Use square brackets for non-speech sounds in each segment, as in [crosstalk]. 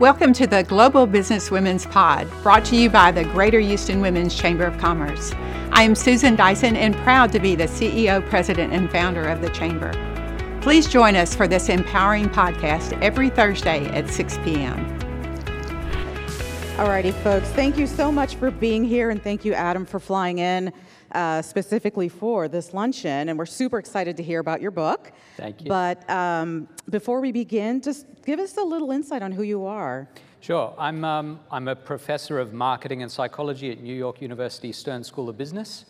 Welcome to the Global Business Women's Pod, brought to you by the Greater Houston Women's Chamber of Commerce. I am Susan Dyson and proud to be the CEO, President, and founder of the Chamber. Please join us for this empowering podcast every Thursday at 6 p.m. Alrighty, folks, thank you so much for being here, and thank you, Adam, for flying in uh, specifically for this luncheon. And we're super excited to hear about your book. Thank you. But um, before we begin, just give us a little insight on who you are. Sure. I'm, um, I'm a professor of marketing and psychology at New York University Stern School of Business.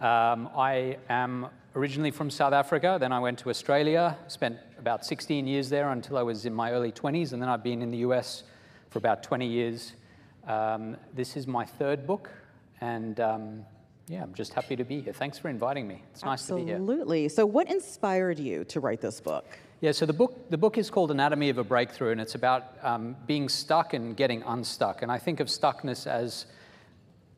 Um, I am originally from South Africa, then I went to Australia, spent about 16 years there until I was in my early 20s, and then I've been in the US for about 20 years. Um, this is my third book, and um, yeah, I'm just happy to be here. Thanks for inviting me. It's nice Absolutely. to be here. Absolutely. So, what inspired you to write this book? Yeah, so the book, the book is called Anatomy of a Breakthrough, and it's about um, being stuck and getting unstuck. And I think of stuckness as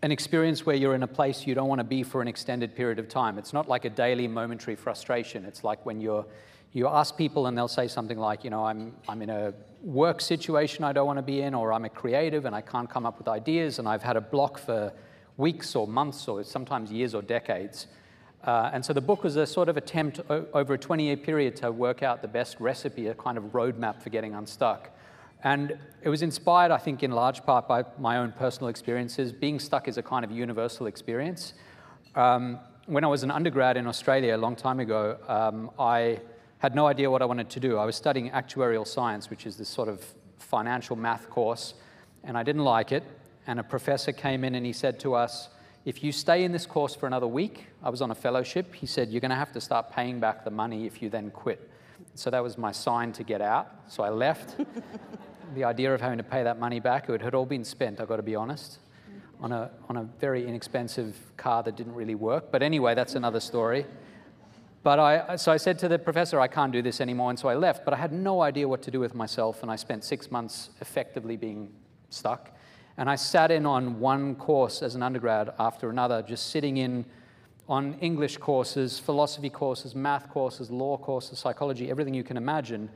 an experience where you're in a place you don't want to be for an extended period of time. It's not like a daily momentary frustration. It's like when you're, you ask people and they'll say something like, you know, I'm, I'm in a work situation I don't want to be in, or I'm a creative and I can't come up with ideas, and I've had a block for weeks or months or sometimes years or decades. Uh, and so the book was a sort of attempt over a 20 year period to work out the best recipe, a kind of roadmap for getting unstuck. And it was inspired, I think, in large part by my own personal experiences. Being stuck is a kind of universal experience. Um, when I was an undergrad in Australia a long time ago, um, I had no idea what I wanted to do. I was studying actuarial science, which is this sort of financial math course, and I didn't like it and a professor came in and he said to us, if you stay in this course for another week, I was on a fellowship, he said, you're going to have to start paying back the money if you then quit. So that was my sign to get out. So I left. [laughs] the idea of having to pay that money back, it had all been spent, I've got to be honest, on a, on a very inexpensive car that didn't really work. But anyway, that's another story. But I, so I said to the professor, I can't do this anymore, and so I left. But I had no idea what to do with myself, and I spent six months effectively being stuck. And I sat in on one course as an undergrad after another, just sitting in on English courses, philosophy courses, math courses, law courses, psychology, everything you can imagine,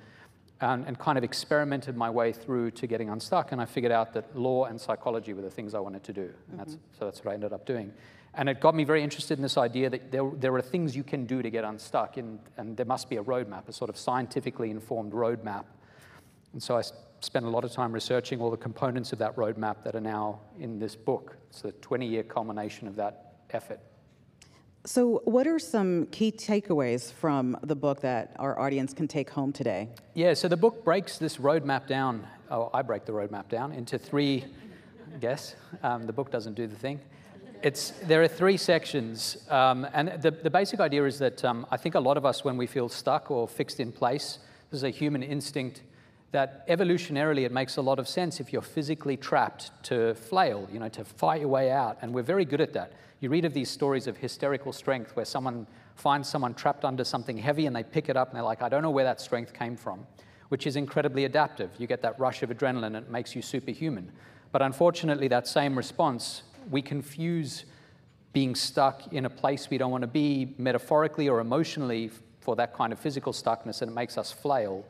and, and, kind of experimented my way through to getting unstuck. And I figured out that law and psychology were the things I wanted to do. And that's, mm-hmm. so that's what I ended up doing. And it got me very interested in this idea that there, there are things you can do to get unstuck, and, and there must be a roadmap, a sort of scientifically informed roadmap. And so I spent a lot of time researching all the components of that roadmap that are now in this book. It's a 20 year culmination of that effort. So, what are some key takeaways from the book that our audience can take home today? Yeah, so the book breaks this roadmap down. Oh, I break the roadmap down into three, guess. Um, the book doesn't do the thing. It's, there are three sections, um, and the, the basic idea is that um, I think a lot of us, when we feel stuck or fixed in place, there's a human instinct that evolutionarily it makes a lot of sense if you're physically trapped to flail, you know, to fight your way out. And we're very good at that. You read of these stories of hysterical strength where someone finds someone trapped under something heavy and they pick it up and they're like, I don't know where that strength came from, which is incredibly adaptive. You get that rush of adrenaline and it makes you superhuman. But unfortunately, that same response, we confuse being stuck in a place we don't want to be metaphorically or emotionally for that kind of physical stuckness and it makes us flail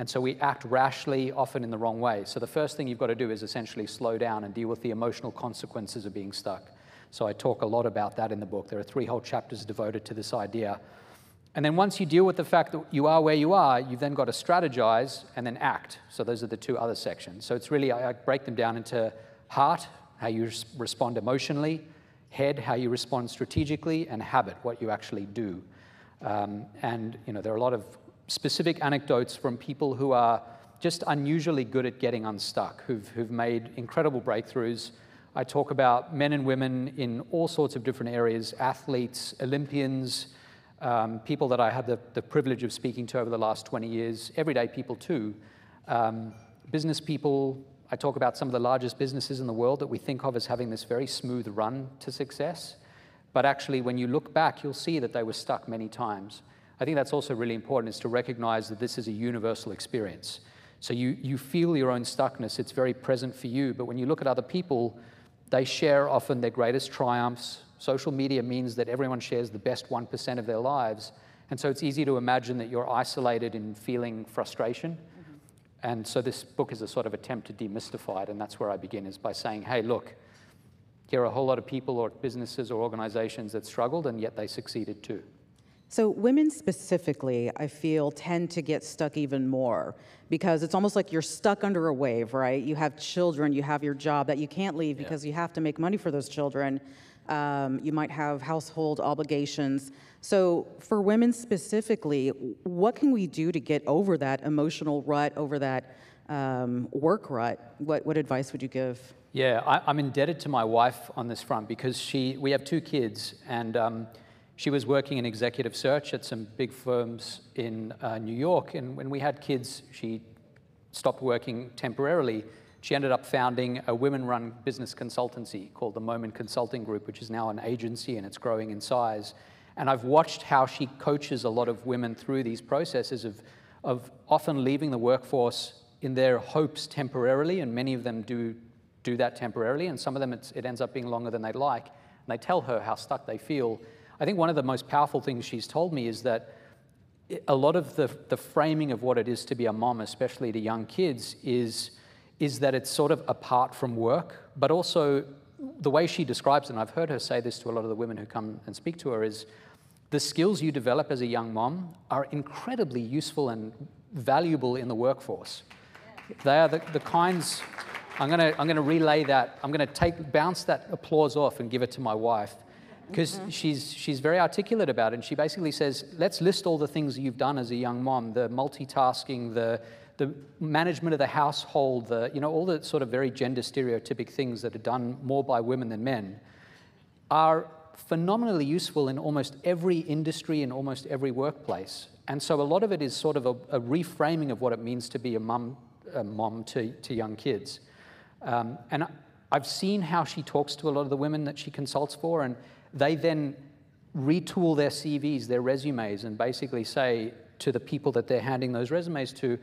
and so we act rashly, often in the wrong way. So the first thing you've got to do is essentially slow down and deal with the emotional consequences of being stuck. So I talk a lot about that in the book. There are three whole chapters devoted to this idea. And then once you deal with the fact that you are where you are, you've then got to strategize and then act. So those are the two other sections. So it's really, I break them down into heart, how you respond emotionally, head, how you respond strategically, and habit, what you actually do. Um, and you know, there are a lot of specific anecdotes from people who are just unusually good at getting unstuck, who've, who've made incredible breakthroughs. I talk about men and women in all sorts of different areas athletes, Olympians, um, people that I had the, the, privilege of speaking to over the last 20 years, everyday people too, um, business people. I talk about some of the largest businesses in the world that we think of as having this very smooth run to success. But actually, when you look back, you'll see that they were stuck many times. I think that's also really important is to recognize that this is a universal experience. So you, you feel your own stuckness, it's very present for you, but when you look at other people, they share often their greatest triumphs. Social media means that everyone shares the best 1% of their lives. And so it's easy to imagine that you're isolated in feeling frustration. Mm-hmm. And so this book is a sort of attempt to demystify it, and that's where I begin, is by saying, hey, look, here are a whole lot of people or businesses or organizations that struggled, and yet they succeeded too. So, women specifically, I feel, tend to get stuck even more because it's almost like you're stuck under a wave, right? You have children, you have your job that you can't leave because you have to make money for those children. Um, you might have household obligations. So, for women specifically, what can we do to get over that emotional rut, over that um, work rut? What, what advice would you give? Yeah, I, am indebted to my wife on this front because she, we have two kids, and um, she was working in executive search at some big firms in uh, New York. And when we had kids, she stopped working temporarily. She ended up founding a women run business consultancy called the Moment Consulting Group, which is now an agency and it's growing in size. And I've watched how she coaches a lot of women through these processes of, of often leaving the workforce in their hopes temporarily, and many of them do do that temporarily, and some of them it ends up being longer than they'd like. And they tell her how stuck they feel. I think one of the most powerful things she's told me is that a lot of the, the framing of what it is to be a mom, especially to young kids, is, is that it's sort of apart from work, but also the way she describes it, and I've heard her say this to a lot of the women who come and speak to her, is the skills you develop as a young mom are incredibly useful and valuable in the workforce. They are the, the kinds, I'm gonna, I'm gonna relay that, I'm gonna take, bounce that applause off and give it to my wife because mm-hmm. she's, she's very articulate about it. And she basically says, let's list all the things you've done as a young mom the multitasking, the, the management of the household, the, you know, all the sort of very gender stereotypic things that are done more by women than men are phenomenally useful in almost every industry and almost every workplace. And so a lot of it is sort of a, a reframing of what it means to be a mom, a mom to, to young kids. Um, and I've seen how she talks to a lot of the women that she consults for, and they then retool their CVs, their resumes, and basically say to the people that they're handing those resumes to,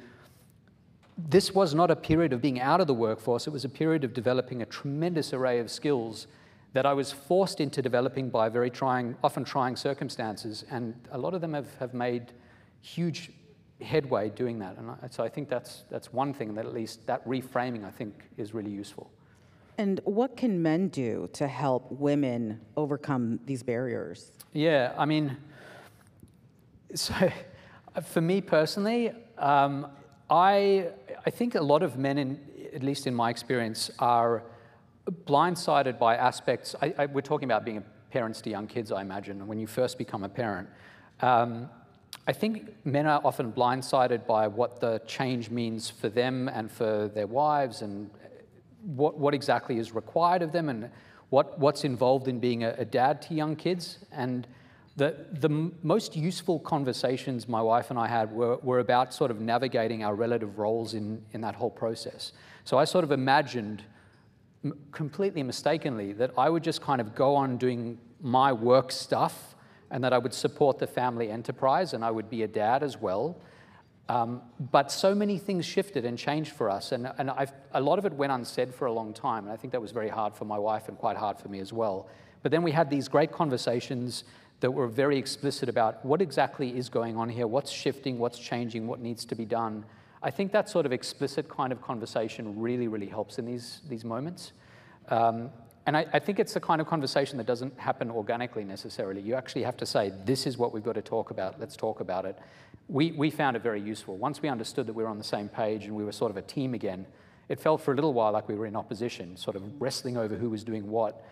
this was not a period of being out of the workforce, it was a period of developing a tremendous array of skills that I was forced into developing by very trying, often trying circumstances. And a lot of them have, have made huge headway doing that. And so I think that's, that's one thing that at least that reframing, I think, is really useful. And what can men do to help women overcome these barriers? Yeah, I mean, so [laughs] for me personally, um, I, I think a lot of men, in, at least in my experience, are blindsided by aspects. I, I, we're talking about being parents to young kids, I imagine, when you first become a parent. Um, I think men are often blindsided by what the change means for them and for their wives and what, what exactly is required of them and what, what's involved in being a, a dad to young kids. And the, the most useful conversations my wife and I had were, were about sort of navigating our relative roles in, in that whole process. So I sort of imagined completely mistakenly that I would just kind of go on doing my work stuff and that I would support the family enterprise and I would be a dad as well. Um, but so many things shifted and changed for us, and, and a lot of it went unsaid for a long time, and I think that was very hard for my wife and quite hard for me as well. But then we had these great conversations that were very explicit about what exactly is going on here, what's shifting, what's changing, what needs to be done. I think that sort of explicit kind of conversation really, really helps in these, these moments. Um, and I, I, think it's the kind of conversation that doesn't happen organically necessarily. You actually have to say, this is what we've got to talk about, let's talk about it. We, we found it very useful. Once we understood that we were on the same page and we were sort of a team again, it felt for a little while like we were in opposition, sort of wrestling over who was doing what.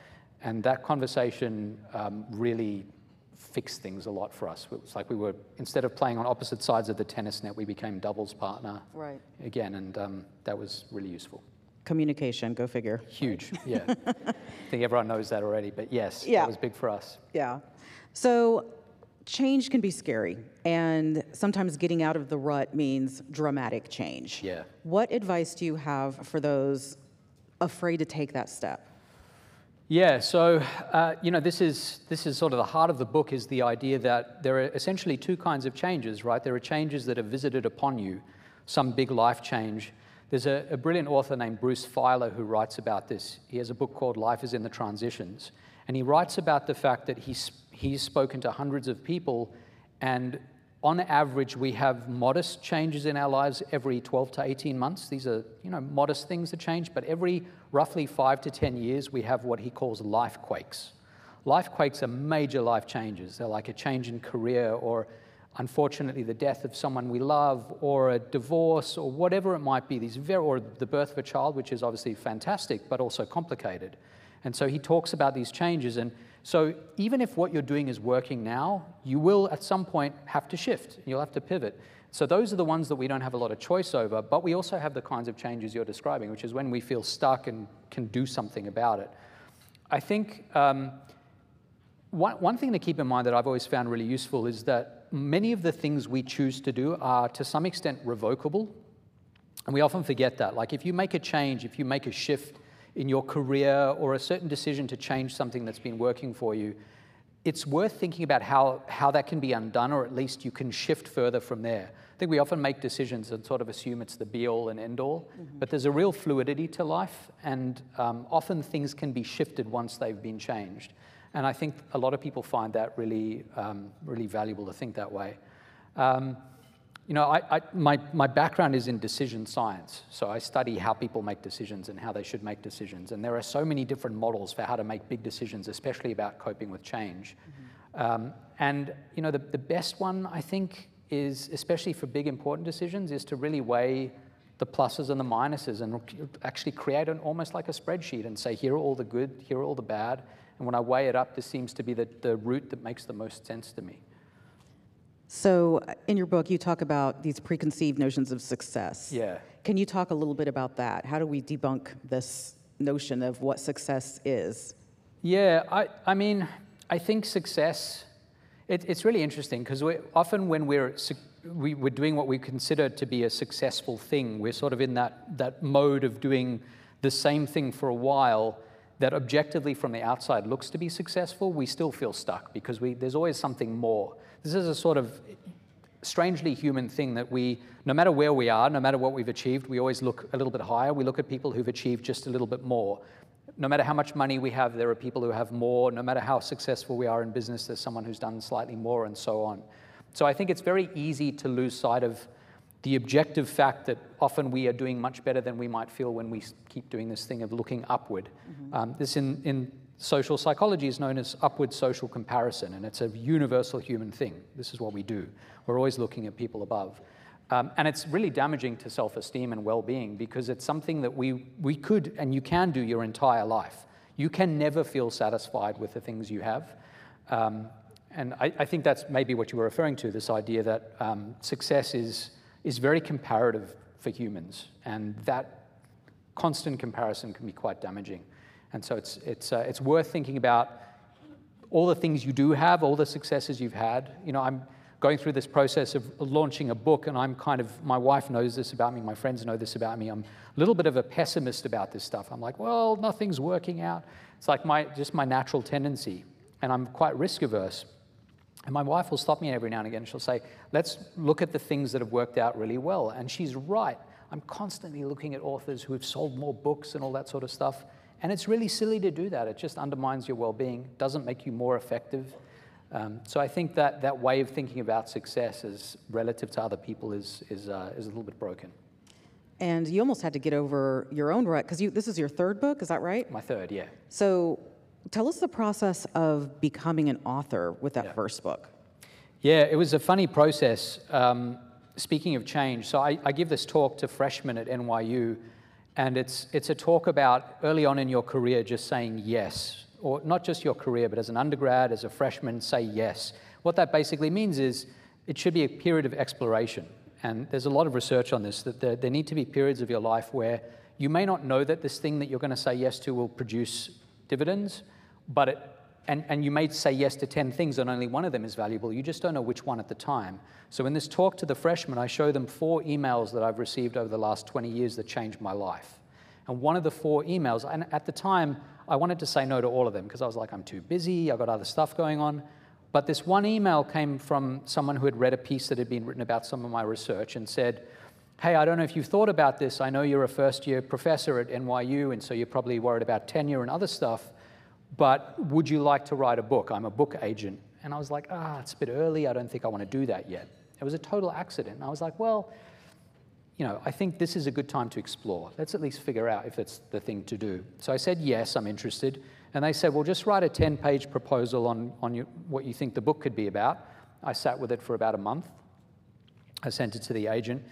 And that conversation um, really fixed things a lot for us. It was like we were, instead of playing on opposite sides of the tennis net, we became doubles partner right. again, and um, that was really useful. Communication, go figure. Huge, yeah. [laughs] I think everyone knows that already, but yes, yeah. that was big for us. Yeah. So change can be scary, and sometimes getting out of the rut means dramatic change. Yeah. What advice do you have for those afraid to take that step? Yeah, so uh, you know this is this is sort of the heart of the book is the idea that there are essentially two kinds of changes, right? There are changes that are visited upon you, some big life change, there's a, a, brilliant author named Bruce Feiler who writes about this. He has a book called Life is in the Transitions. And he writes about the fact that he's, he's spoken to hundreds of people, and on average, we have modest changes in our lives every 12 to 18 months. These are, you know, modest things that change, but every roughly five to 10 years, we have what he calls life quakes. Life quakes are major life changes. They're like a change in career or unfortunately the death of someone we love or a divorce or whatever it might be these very, or the birth of a child which is obviously fantastic but also complicated and so he talks about these changes and so even if what you're doing is working now you will at some point have to shift you'll have to pivot so those are the ones that we don't have a lot of choice over but we also have the kinds of changes you're describing which is when we feel stuck and can do something about it i think um, one, one thing to keep in mind that I've always found really useful is that many of the things we choose to do are to some extent revocable. And we often forget that. Like if you make a change, if you make a shift in your career or a certain decision to change something that's been working for you, it's worth thinking about how, how that can be undone, or at least you can shift further from there. I think we often make decisions and sort of assume it's the be all and end all, mm-hmm. but there's a real fluidity to life, and um, often things can be shifted once they've been changed. And I think a lot of people find that really, um, really valuable to think that way. Um, you know, I, I, my, my background is in decision science, so I study how people make decisions and how they should make decisions. And there are so many different models for how to make big decisions, especially about coping with change. Mm-hmm. Um, and you know, the, the best one I think is, especially for big important decisions, is to really weigh the pluses and the minuses and actually create an almost like a spreadsheet and say, here are all the good, here are all the bad, and when I weigh it up, this seems to be the, the route that makes the most sense to me. So, uh, in your book, you talk about these preconceived notions of success. Yeah. Can you talk a little bit about that? How do we debunk this notion of what success is? Yeah, I, I mean, I think success, it, it's really interesting because often when we're, we, we're doing what we consider to be a successful thing, we're sort of in that, that mode of doing the same thing for a while that objectively from the outside looks to be successful, we still feel stuck because we, there's always something more. This is a sort of strangely human thing that we, no matter where we are, no matter what we've achieved, we always look a little bit higher. We look at people who've achieved just a little bit more. No matter how much money we have, there are people who have more. No matter how successful we are in business, there's someone who's done slightly more, and so on. So I think it's very easy to lose sight of the objective fact that often we are doing much better than we might feel when we keep doing this thing of looking upward. Mm-hmm. Um, this in, in social psychology is known as upward social comparison, and it's a universal human thing. This is what we do. We're always looking at people above. Um, and it's really damaging to self esteem and well being because it's something that we, we could and you can do your entire life. You can never feel satisfied with the things you have. Um, and I, I, think that's maybe what you were referring to this idea that um, success is is very comparative for humans, and that constant comparison can be quite damaging. And so it's, it's, uh, it's worth thinking about all the things you do have, all the successes you've had. You know, I'm going through this process of launching a book, and I'm kind of, my wife knows this about me, my friends know this about me. I'm a little bit of a pessimist about this stuff. I'm like, well, nothing's working out. It's like my, just my natural tendency, and I'm quite risk averse. And my wife will stop me every now and again. She'll say, Let's look at the things that have worked out really well. And she's right. I'm constantly looking at authors who have sold more books and all that sort of stuff. And it's really silly to do that. It just undermines your well being, doesn't make you more effective. Um, so I think that that way of thinking about success as relative to other people is, is, uh, is a little bit broken. And you almost had to get over your own rut because this is your third book, is that right? My third, yeah. So Tell us the process of becoming an author with that yeah. first book. Yeah, it was a funny process. Um, speaking of change, so I, I, give this talk to freshmen at NYU, and it's, it's a talk about early on in your career just saying yes, or not just your career, but as an undergrad, as a freshman, say yes. What that basically means is it should be a period of exploration. And there's a lot of research on this that there, there need to be periods of your life where you may not know that this thing that you're going to say yes to will produce dividends, but it, and, and you may say yes to 10 things and only one of them is valuable. You just don't know which one at the time. So in this talk to the freshmen, I show them four emails that I've received over the last 20 years that changed my life. And one of the four emails, and at the time, I wanted to say no to all of them because I was like, I'm too busy, I've got other stuff going on. But this one email came from someone who had read a piece that had been written about some of my research and said, Hey, I don't know if you've thought about this. I know you're a first year professor at NYU, and so you're probably worried about tenure and other stuff but would you like to write a book? I'm a book agent. And I was like, ah, it's a bit early. I don't think I want to do that yet. It was a total accident. And I was like, well, you know, I think this is a good time to explore. Let's at least figure out if it's the thing to do. So I said, yes, I'm interested. And they said, well, just write a 10 page proposal on, on your, what you think the book could be about. I sat with it for about a month. I sent it to the agent.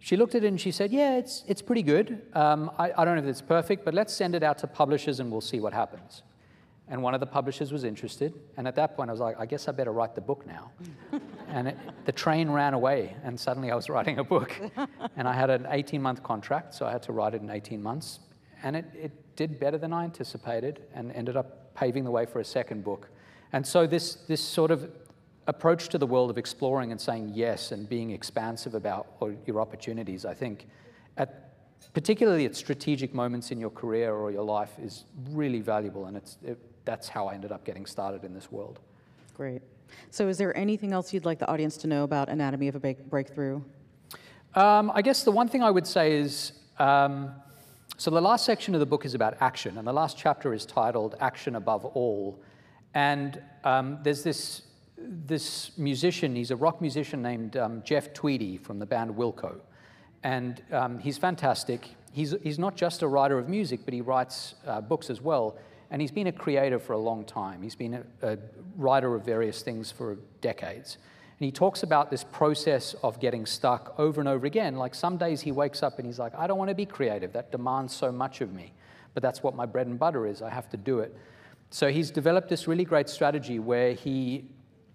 She looked at it and she said, yeah, it's, it's pretty good. Um, I, I don't know if it's perfect, but let's send it out to publishers and we'll see what happens. And one of the publishers was interested. And at that point, I was like, I guess I better write the book now. [laughs] and it, the train ran away, and suddenly I was writing a book. and I had an 18 month contract, so I had to write it in 18 months. And it, it did better than I anticipated and ended up paving the way for a second book. And so, this, this sort of approach to the world of exploring and saying yes and being expansive about your opportunities, I think, at, particularly at strategic moments in your career or your life, is really valuable. And it's, it, that's how I ended up getting started in this world. Great. So, is there anything else you'd like the audience to know about Anatomy of a Breakthrough? Um, I guess the one thing I would say is um, so the last section of the book is about action, and the last chapter is titled Action Above All. And um, there's this, this musician, he's a rock musician named um, Jeff Tweedy from the band Wilco. And um, he's fantastic. He's, he's not just a writer of music, but he writes uh, books as well. And he's been a creator for a long time. He's been a, a writer of various things for decades. And he talks about this process of getting stuck over and over again. Like some days he wakes up and he's like, I don't want to be creative. That demands so much of me. But that's what my bread and butter is. I have to do it. So he's developed this really great strategy where he,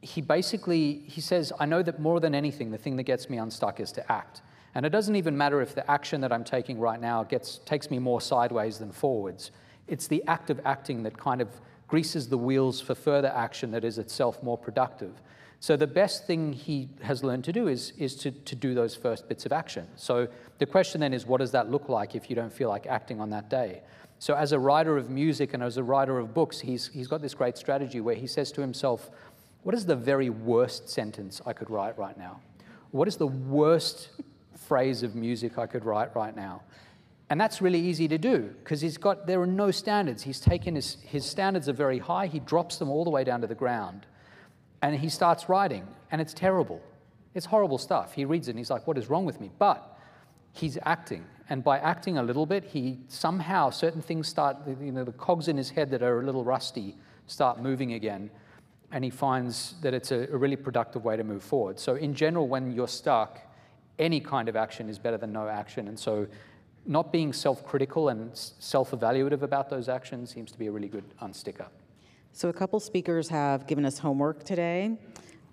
he basically he says, I know that more than anything, the thing that gets me unstuck is to act. And it doesn't even matter if the action that I'm taking right now gets, takes me more sideways than forwards. It's the act of acting that kind of greases the wheels for further action that is itself more productive. So the best thing he has learned to do is, is to, to do those first bits of action. So the question then is, what does that look like if you don't feel like acting on that day? So as a writer of music and as a writer of books, he's, he's got this great strategy where he says to himself, what is the very worst sentence I could write right now? What is the worst phrase of music I could write right now? And that's really easy to do because he's got, there are no standards. He's taken his, his standards are very high, he drops them all the way down to the ground. And he starts writing, and it's terrible. It's horrible stuff. He reads it and he's like, What is wrong with me? But he's acting. And by acting a little bit, he somehow, certain things start, you know, the cogs in his head that are a little rusty start moving again. And he finds that it's a, a really productive way to move forward. So, in general, when you're stuck, any kind of action is better than no action. And so, not being self critical and self evaluative about those actions seems to be a really good unsticker. So, a couple speakers have given us homework today.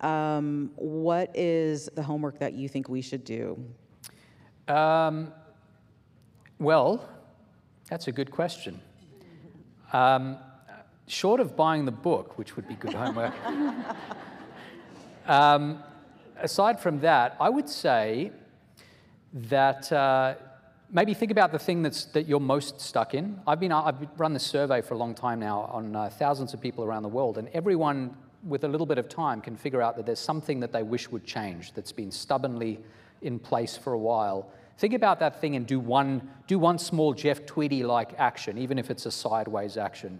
Um, what is the homework that you think we should do? Um, well, that's a good question. Um, short of buying the book, which would be good homework, [laughs] um, aside from that, I would say that. Uh, maybe think about the thing that's, that you're most stuck in. I've, been, I've run this survey for a long time now on uh, thousands of people around the world, and everyone with a little bit of time can figure out that there's something that they wish would change that's been stubbornly in place for a while. Think about that thing and do one, do one small Jeff Tweedy like action, even if it's a sideways action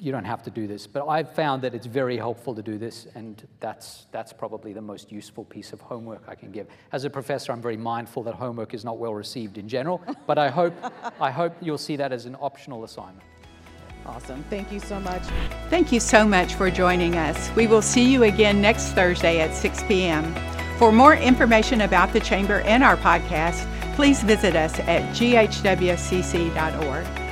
you don't have to do this, but I've found that it's very helpful to do this, and that's, that's probably the most useful piece of homework I can give. As a professor, I'm very mindful that homework is not well received in general, [laughs] but I hope, I hope you'll see that as an optional assignment. Awesome. Thank you so much. Thank you so much for joining us. We will see you again next Thursday at 6 p.m. For more information about the Chamber and our podcast, please visit us at ghwcc.org.